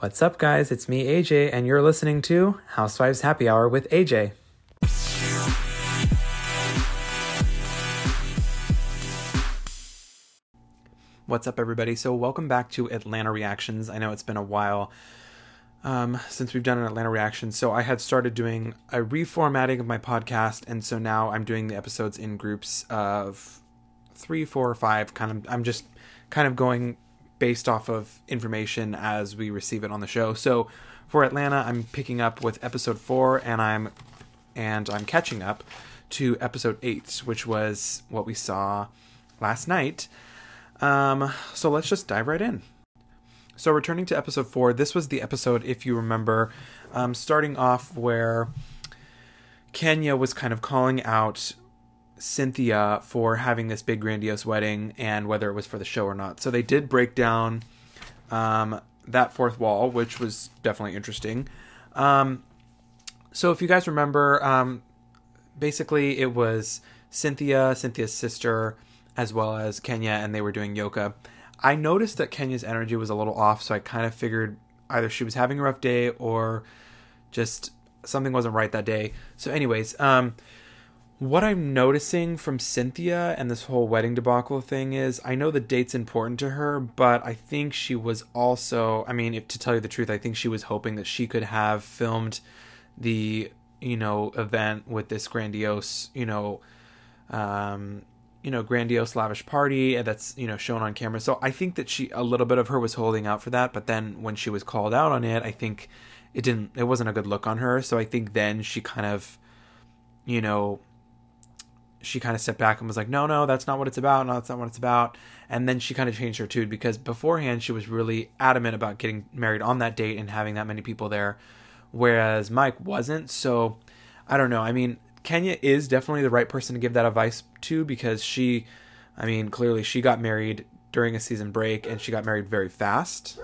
What's up, guys? It's me, AJ, and you're listening to Housewives Happy Hour with AJ. What's up, everybody? So, welcome back to Atlanta Reactions. I know it's been a while um, since we've done an Atlanta reaction. So, I had started doing a reformatting of my podcast, and so now I'm doing the episodes in groups of three, four, or five. Kind of, I'm just kind of going based off of information as we receive it on the show. So, for Atlanta, I'm picking up with episode four, and I'm and I'm catching up to episode eight, which was what we saw last night. Um, so let's just dive right in. So, returning to episode four, this was the episode, if you remember, um, starting off where Kenya was kind of calling out Cynthia for having this big, grandiose wedding and whether it was for the show or not. So, they did break down um, that fourth wall, which was definitely interesting. Um, so, if you guys remember, um, basically it was Cynthia, Cynthia's sister, as well as Kenya, and they were doing yoga. I noticed that Kenya's energy was a little off, so I kind of figured either she was having a rough day or just something wasn't right that day. So, anyways, um, what I'm noticing from Cynthia and this whole wedding debacle thing is I know the date's important to her, but I think she was also, I mean, if to tell you the truth, I think she was hoping that she could have filmed the, you know, event with this grandiose, you know, um, you know, grandiose, lavish party that's, you know, shown on camera. So I think that she, a little bit of her was holding out for that. But then when she was called out on it, I think it didn't, it wasn't a good look on her. So I think then she kind of, you know, she kind of stepped back and was like, no, no, that's not what it's about. No, that's not what it's about. And then she kind of changed her tune because beforehand she was really adamant about getting married on that date and having that many people there. Whereas Mike wasn't. So I don't know. I mean, Kenya is definitely the right person to give that advice to because she, I mean, clearly she got married during a season break and she got married very fast.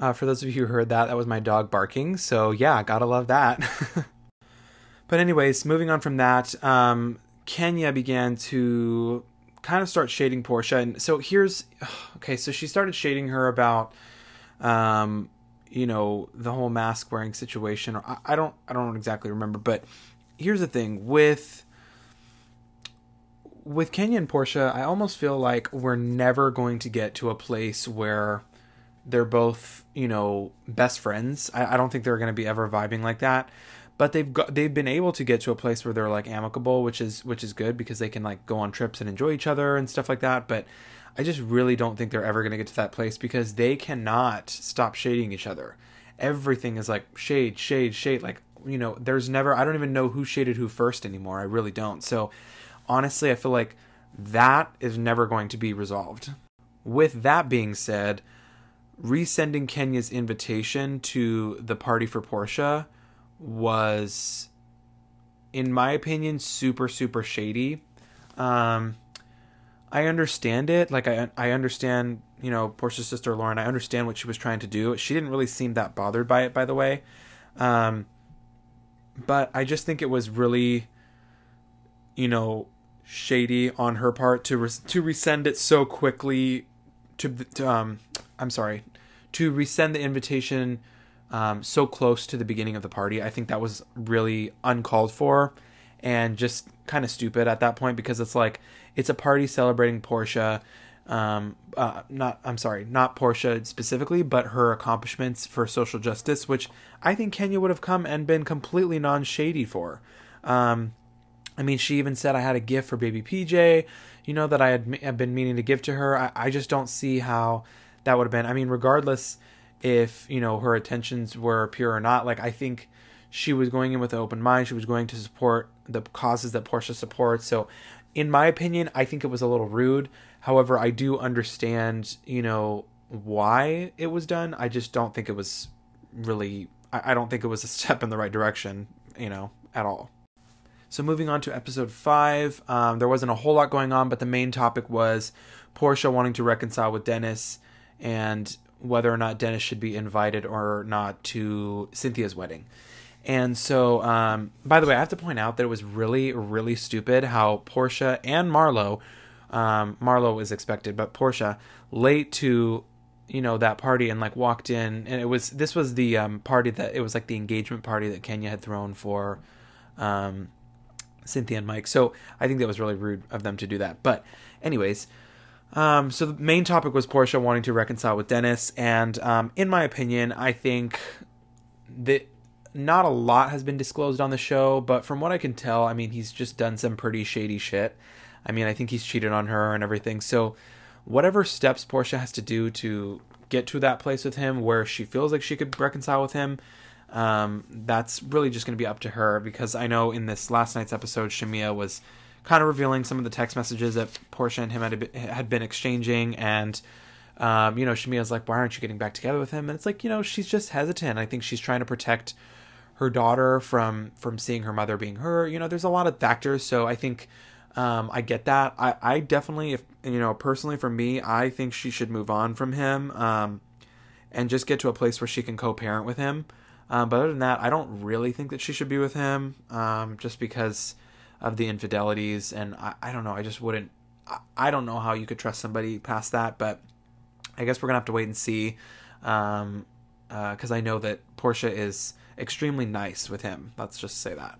Uh, for those of you who heard that, that was my dog barking. So yeah, gotta love that. but anyways, moving on from that, um, Kenya began to kind of start shading Porsha. and so here's okay. So she started shading her about, um, you know, the whole mask wearing situation. Or I, I don't, I don't exactly remember, but here's the thing with with Kenya and Porsha, I almost feel like we're never going to get to a place where they're both, you know, best friends. I, I don't think they're going to be ever vibing like that. But they've got they've been able to get to a place where they're like amicable, which is which is good because they can like go on trips and enjoy each other and stuff like that. But I just really don't think they're ever going to get to that place because they cannot stop shading each other. Everything is like shade, shade, shade. Like you know, there's never, I don't even know who shaded who first anymore. I really don't. So honestly, I feel like that is never going to be resolved. With that being said, resending Kenya's invitation to the party for Porsha was, in my opinion, super, super shady. Um, I understand it. Like I, I understand, you know, Porsha's sister Lauren. I understand what she was trying to do. She didn't really seem that bothered by it, by the way. Um, but I just think it was really, you know, shady on her part to res- to resend it so quickly. To, to um, I'm sorry, to resend the invitation um, so close to the beginning of the party. I think that was really uncalled for and just kind of stupid at that point because it's like it's a party celebrating Porsha. Um, uh, not I'm sorry, not Porsha specifically, but her accomplishments for social justice, which I think Kenya would have come and been completely non shady for. Um, I mean, she even said I had a gift for baby PJ, you know, that I had, been meaning to give to her. I, I just don't see how that would have been. I mean, regardless if you know her intentions were pure or not, like I think she was going in with an open mind. She was going to support the causes that Porsha supports. So, in my opinion, I think it was a little rude. However, I do understand, you know, why it was done. I just don't think it was really, I don't think it was a step in the right direction, you know, at all. So moving on to episode five, um, there wasn't a whole lot going on, but the main topic was Porsha wanting to reconcile with Dennis and whether or not Dennis should be invited or not to Cynthia's wedding. And so, um, by the way, I have to point out that it was really, really stupid how Porsha and Marlo um, Marlo was expected, but Porsha late to you know that party and like walked in and it was this was the um, party that it was like the engagement party that Kenya had thrown for um, Cynthia and Mike. So I think that was really rude of them to do that. But anyways, um, so the main topic was Porsha wanting to reconcile with Dennis, and um, in my opinion, I think that not a lot has been disclosed on the show, but from what I can tell, I mean he's just done some pretty shady shit. I mean I think he's cheated on her and everything. So whatever steps Porsha has to do to get to that place with him where she feels like she could reconcile with him, um, that's really just going to be up to her because I know in this last night's episode, Shamea was kind of revealing some of the text messages that Porsha and him had, had been exchanging. And, um, you know, Shamea's like, why aren't you getting back together with him? And it's like, you know, she's just hesitant. I think she's trying to protect her daughter from from seeing her mother being her. You know, there's a lot of factors. So I think um, I get that. I, I definitely, if you know, personally for me, I think she should move on from him um, and just get to a place where she can co-parent with him. Um, but other than that, I don't really think that she should be with him, um, just because of the infidelities. And I, I don't know. I just wouldn't. I, I, don't know how you could trust somebody past that. But I guess we're gonna have to wait and see, because um, uh, I know that Porsha is extremely nice with him. Let's just say that.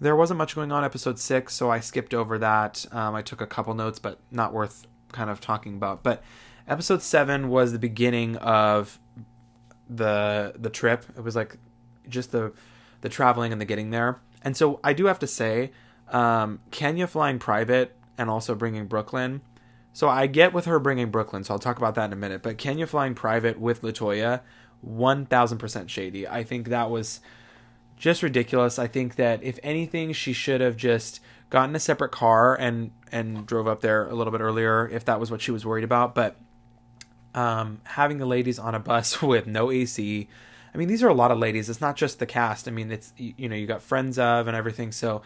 There wasn't much going on episode six, so I skipped over that. Um, I took a couple notes, but not worth kind of talking about. But episode seven was the beginning of the the trip. It was like just the the traveling and the getting there. And so I do have to say, um, Kenya flying private and also bringing Brooklyn. So I get with her bringing Brooklyn, so I'll talk about that in a minute. But Kenya flying private with Latoya, one thousand percent shady. I think that was just ridiculous. I think that if anything, she should have just gotten a separate car and and drove up there a little bit earlier if that was what she was worried about. But um, having the ladies on a bus with no AC, I mean, these are a lot of ladies. It's not just the cast. I mean, it's you know you got friends of and everything. So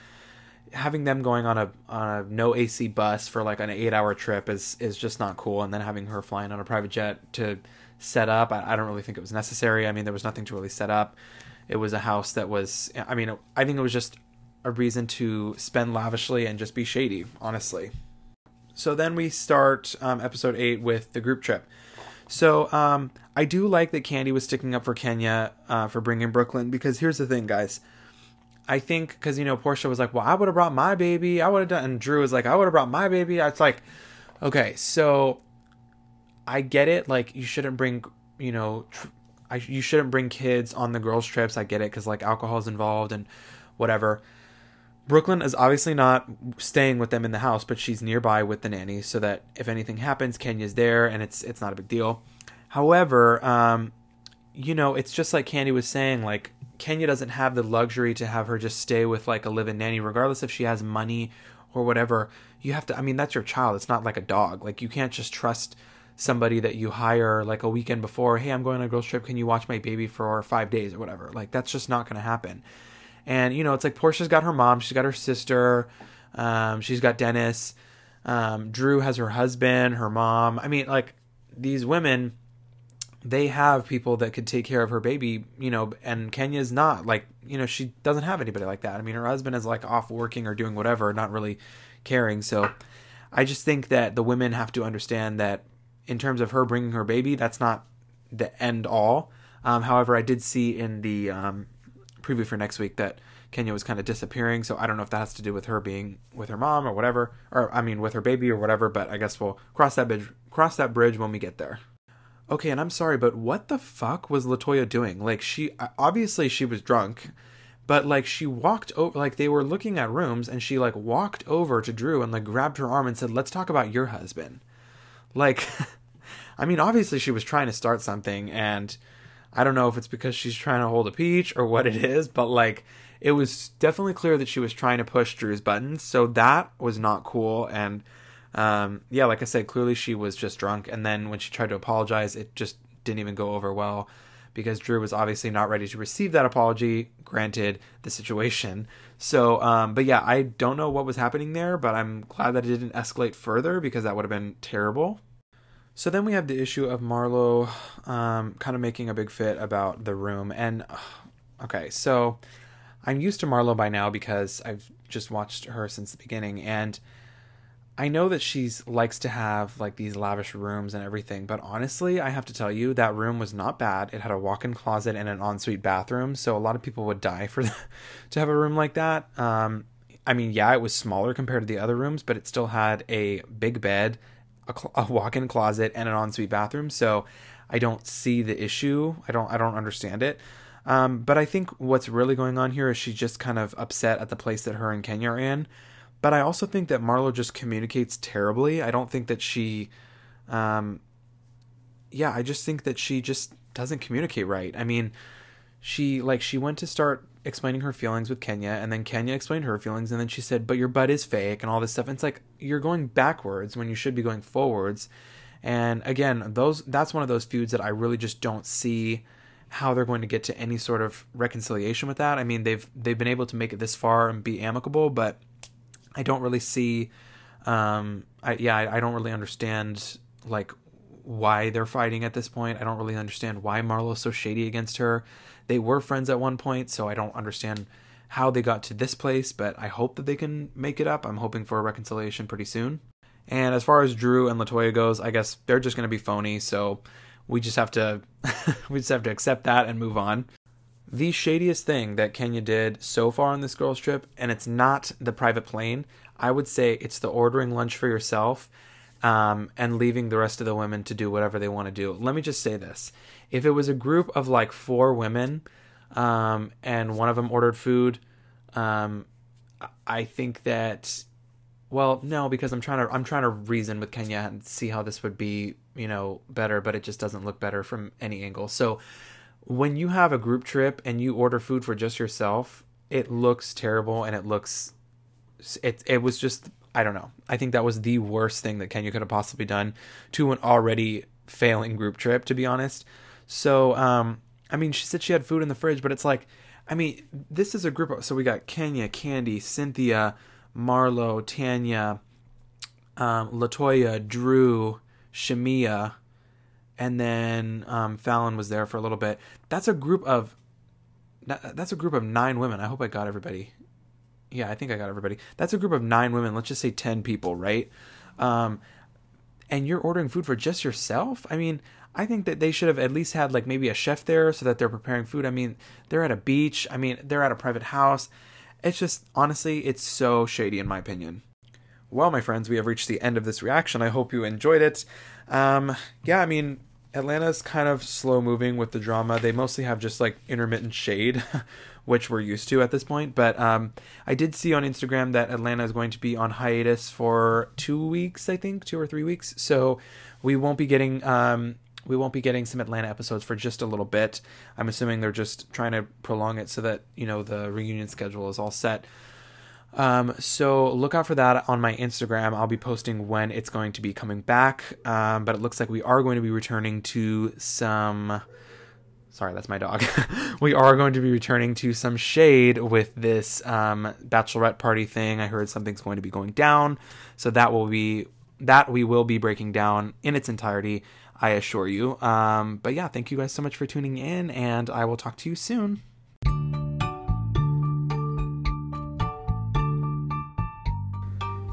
having them going on a on a no AC bus for like an eight hour trip is is just not cool. And then having her flying on a private jet to set up, I, I don't really think it was necessary. I mean, there was nothing to really set up. It was a house that was, I mean, I think it was just a reason to spend lavishly and just be shady, honestly. So then we start um, episode eight with the group trip. So um, I do like that Kandi was sticking up for Kenya uh, for bringing Brooklyn because here's the thing, guys. I think because you know Porsha was like, well, I would have brought my baby. I would have done, and Drew was like, I would have brought my baby. It's like, okay, so I get it. Like you shouldn't bring, you know, tr- I, you shouldn't bring kids on the girls' trips. I get it because like alcohol is involved and whatever. Brooklyn is obviously not staying with them in the house, but she's nearby with the nanny, so that if anything happens, Kenya's there, and it's it's not a big deal. However, um, you know, it's just like Kandi was saying, like Kenya doesn't have the luxury to have her just stay with like a live-in nanny, regardless if she has money or whatever. You have to. I mean, that's your child. It's not like a dog. Like you can't just trust somebody that you hire like a weekend before, hey, I'm going on a girls trip, can you watch my baby for five days or whatever? Like that's just not to happen. And you know, it's like Porsha's got her mom, she's got her sister, um, she's got Dennis, um, Drew has her husband, her mom. I mean, like these women, they have people that could take care of her baby, you know, and Kenya's not like, you know, she doesn't have anybody like that. I mean, her husband is like off working or doing whatever, not really caring. So I just think that the women have to understand that in terms of her bringing her baby, that's not the end all. Um, however, I did see in the um, preview for next week that Kenya was kind of disappearing, so I don't know if that has to do with her being with her mom or whatever, or I mean with her baby or whatever. But I guess we'll cross that bridge cross that bridge when we get there. Okay, and I'm sorry, but what the fuck was Latoya doing? Like she obviously she was drunk, but like she walked over like they were looking at rooms and she like walked over to Drew and like grabbed her arm and said, "Let's talk about your husband." Like, I mean, obviously she was trying to start something, and I don't know if it's because she's trying to hold a peach or what it is, but like, it was definitely clear that she was trying to push Drew's buttons, so that was not cool. And um, yeah, like I said, clearly she was just drunk, and then when she tried to apologize, it just didn't even go over well because Drew was obviously not ready to receive that apology, granted the situation. So, um, but yeah, I don't know what was happening there, but I'm glad that it didn't escalate further because that would have been terrible. So then we have the issue of Marlo um, kind of making a big fit about the room. And okay, so I'm used to Marlo by now because I've just watched her since the beginning. And I know that she's likes to have like these lavish rooms and everything, but honestly, I have to tell you that room was not bad. It had a walk-in closet and an ensuite bathroom, so a lot of people would die for to have a room like that. Um, I mean, yeah, it was smaller compared to the other rooms, but it still had a big bed, a, cl- a walk-in closet, and an ensuite bathroom. So I don't see the issue. I don't. I don't understand it. Um, but I think what's really going on here is she's just kind of upset at the place that her and Kenya are in. But I also think that Marlo just communicates terribly. I don't think that she, um, yeah, I just think that she just doesn't communicate right. I mean, she like she went to start explaining her feelings with Kenya, and then Kenya explained her feelings, and then she said, "But your butt is fake," and all this stuff. And it's like you're going backwards when you should be going forwards. And again, those that's one of those feuds that I really just don't see how they're going to get to any sort of reconciliation with that. I mean, they've they've been able to make it this far and be amicable, but I don't really see. Um, I yeah, I, I don't really understand like why they're fighting at this point. I don't really understand why Marlo's so shady against her. They were friends at one point, so I don't understand how they got to this place, but I hope that they can make it up. I'm hoping for a reconciliation pretty soon. And as far as Drew and Latoya goes, I guess they're just going to be phony, so we just have to we just have to accept that and move on. The shadiest thing that Kenya did so far on this girls trip, and it's not the private plane. I would say it's the ordering lunch for yourself um, and leaving the rest of the women to do whatever they want to do. Let me just say this: if it was a group of like four women, um, and one of them ordered food, um, I think that well, no, because I'm trying to I'm trying to reason with Kenya and see how this would be, you know, better, but it just doesn't look better from any angle. So when you have a group trip and you order food for just yourself, it looks terrible and it looks it it was just I don't know. I think that was the worst thing that Kenya could have possibly done to an already failing group trip, to be honest. So, um, I mean, she said she had food in the fridge, but it's like, I mean, this is a group of, so we got Kenya, Kandi, Cynthia, Marlo, Tanya, um, Latoya, Drew, Shamea, and then um, Falynn was there for a little bit. That's a group of that's a group of nine women. I hope I got everybody. Yeah, I think I got everybody. That's a group of nine women. Let's just say ten people, right? Um, and you're ordering food for just yourself. I mean, I think that they should have at least had like maybe a chef there so that they're preparing food. I mean, they're at a beach. I mean, they're at a private house. It's just, honestly, it's so shady in my opinion. Well, my friends, we have reached the end of this reaction. I hope you enjoyed it. Um, yeah, I mean, Atlanta's kind of slow moving with the drama. They mostly have just like intermittent shade, which we're used to at this point. But um, I did see on Instagram that Atlanta is going to be on hiatus for two weeks, I think, two or three weeks. So we won't be getting um, we won't be getting some Atlanta episodes for just a little bit. I'm assuming they're just trying to prolong it so that you know the reunion schedule is all set. Um, so look out for that on my Instagram. I'll be posting when it's going to be coming back. Um, but it looks like we are going to be returning to some. Sorry, that's my dog. we are going to be returning to some shade with this um, bachelorette party thing. I heard something's going to be going down, so that will be that we will be breaking down in its entirety. I assure you. Um, but yeah, thank you guys so much for tuning in, and I will talk to you soon.